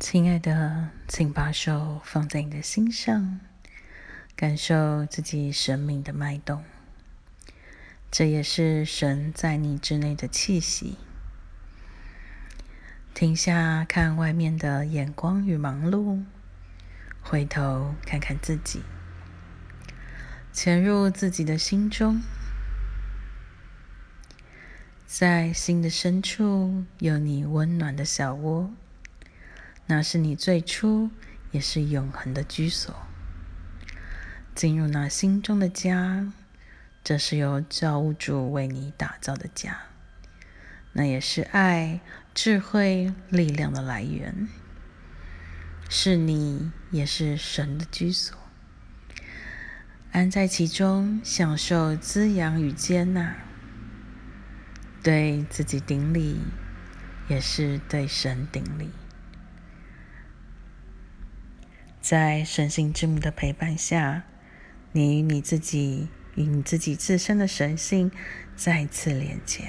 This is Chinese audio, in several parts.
亲爱的，请把手放在你的心上，感受自己生命的脉动。这也是神在你之内的气息。停下，看外面的眼光与忙碌，回头看看自己，潜入自己的心中。在心的深处，有你温暖的小窝，那是你最初也是永恒的居所。进入那心中的家，这是由造物主为你打造的家，那也是爱、智慧、力量的来源，是你，也是神的居所。安在其中，享受滋养与接纳。对自己顶礼，也是对神顶礼。在神性之母的陪伴下，你与你自己与你自己自身的神性再次连接，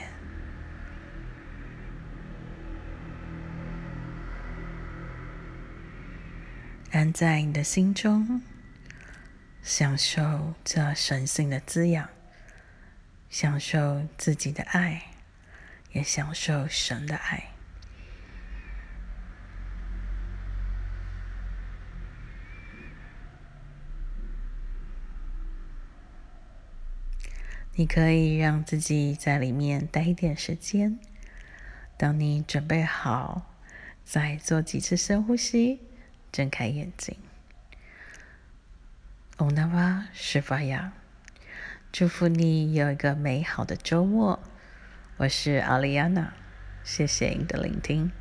安在你的心中，享受这神性的滋养，享受自己的爱。也享受神的爱。你可以让自己在里面待一点时间。当你准备好，再做几次深呼吸，睁开眼睛。欧那瓦释法亚，祝福你有一个美好的周末。我是阿丽安娜，谢谢你的聆听。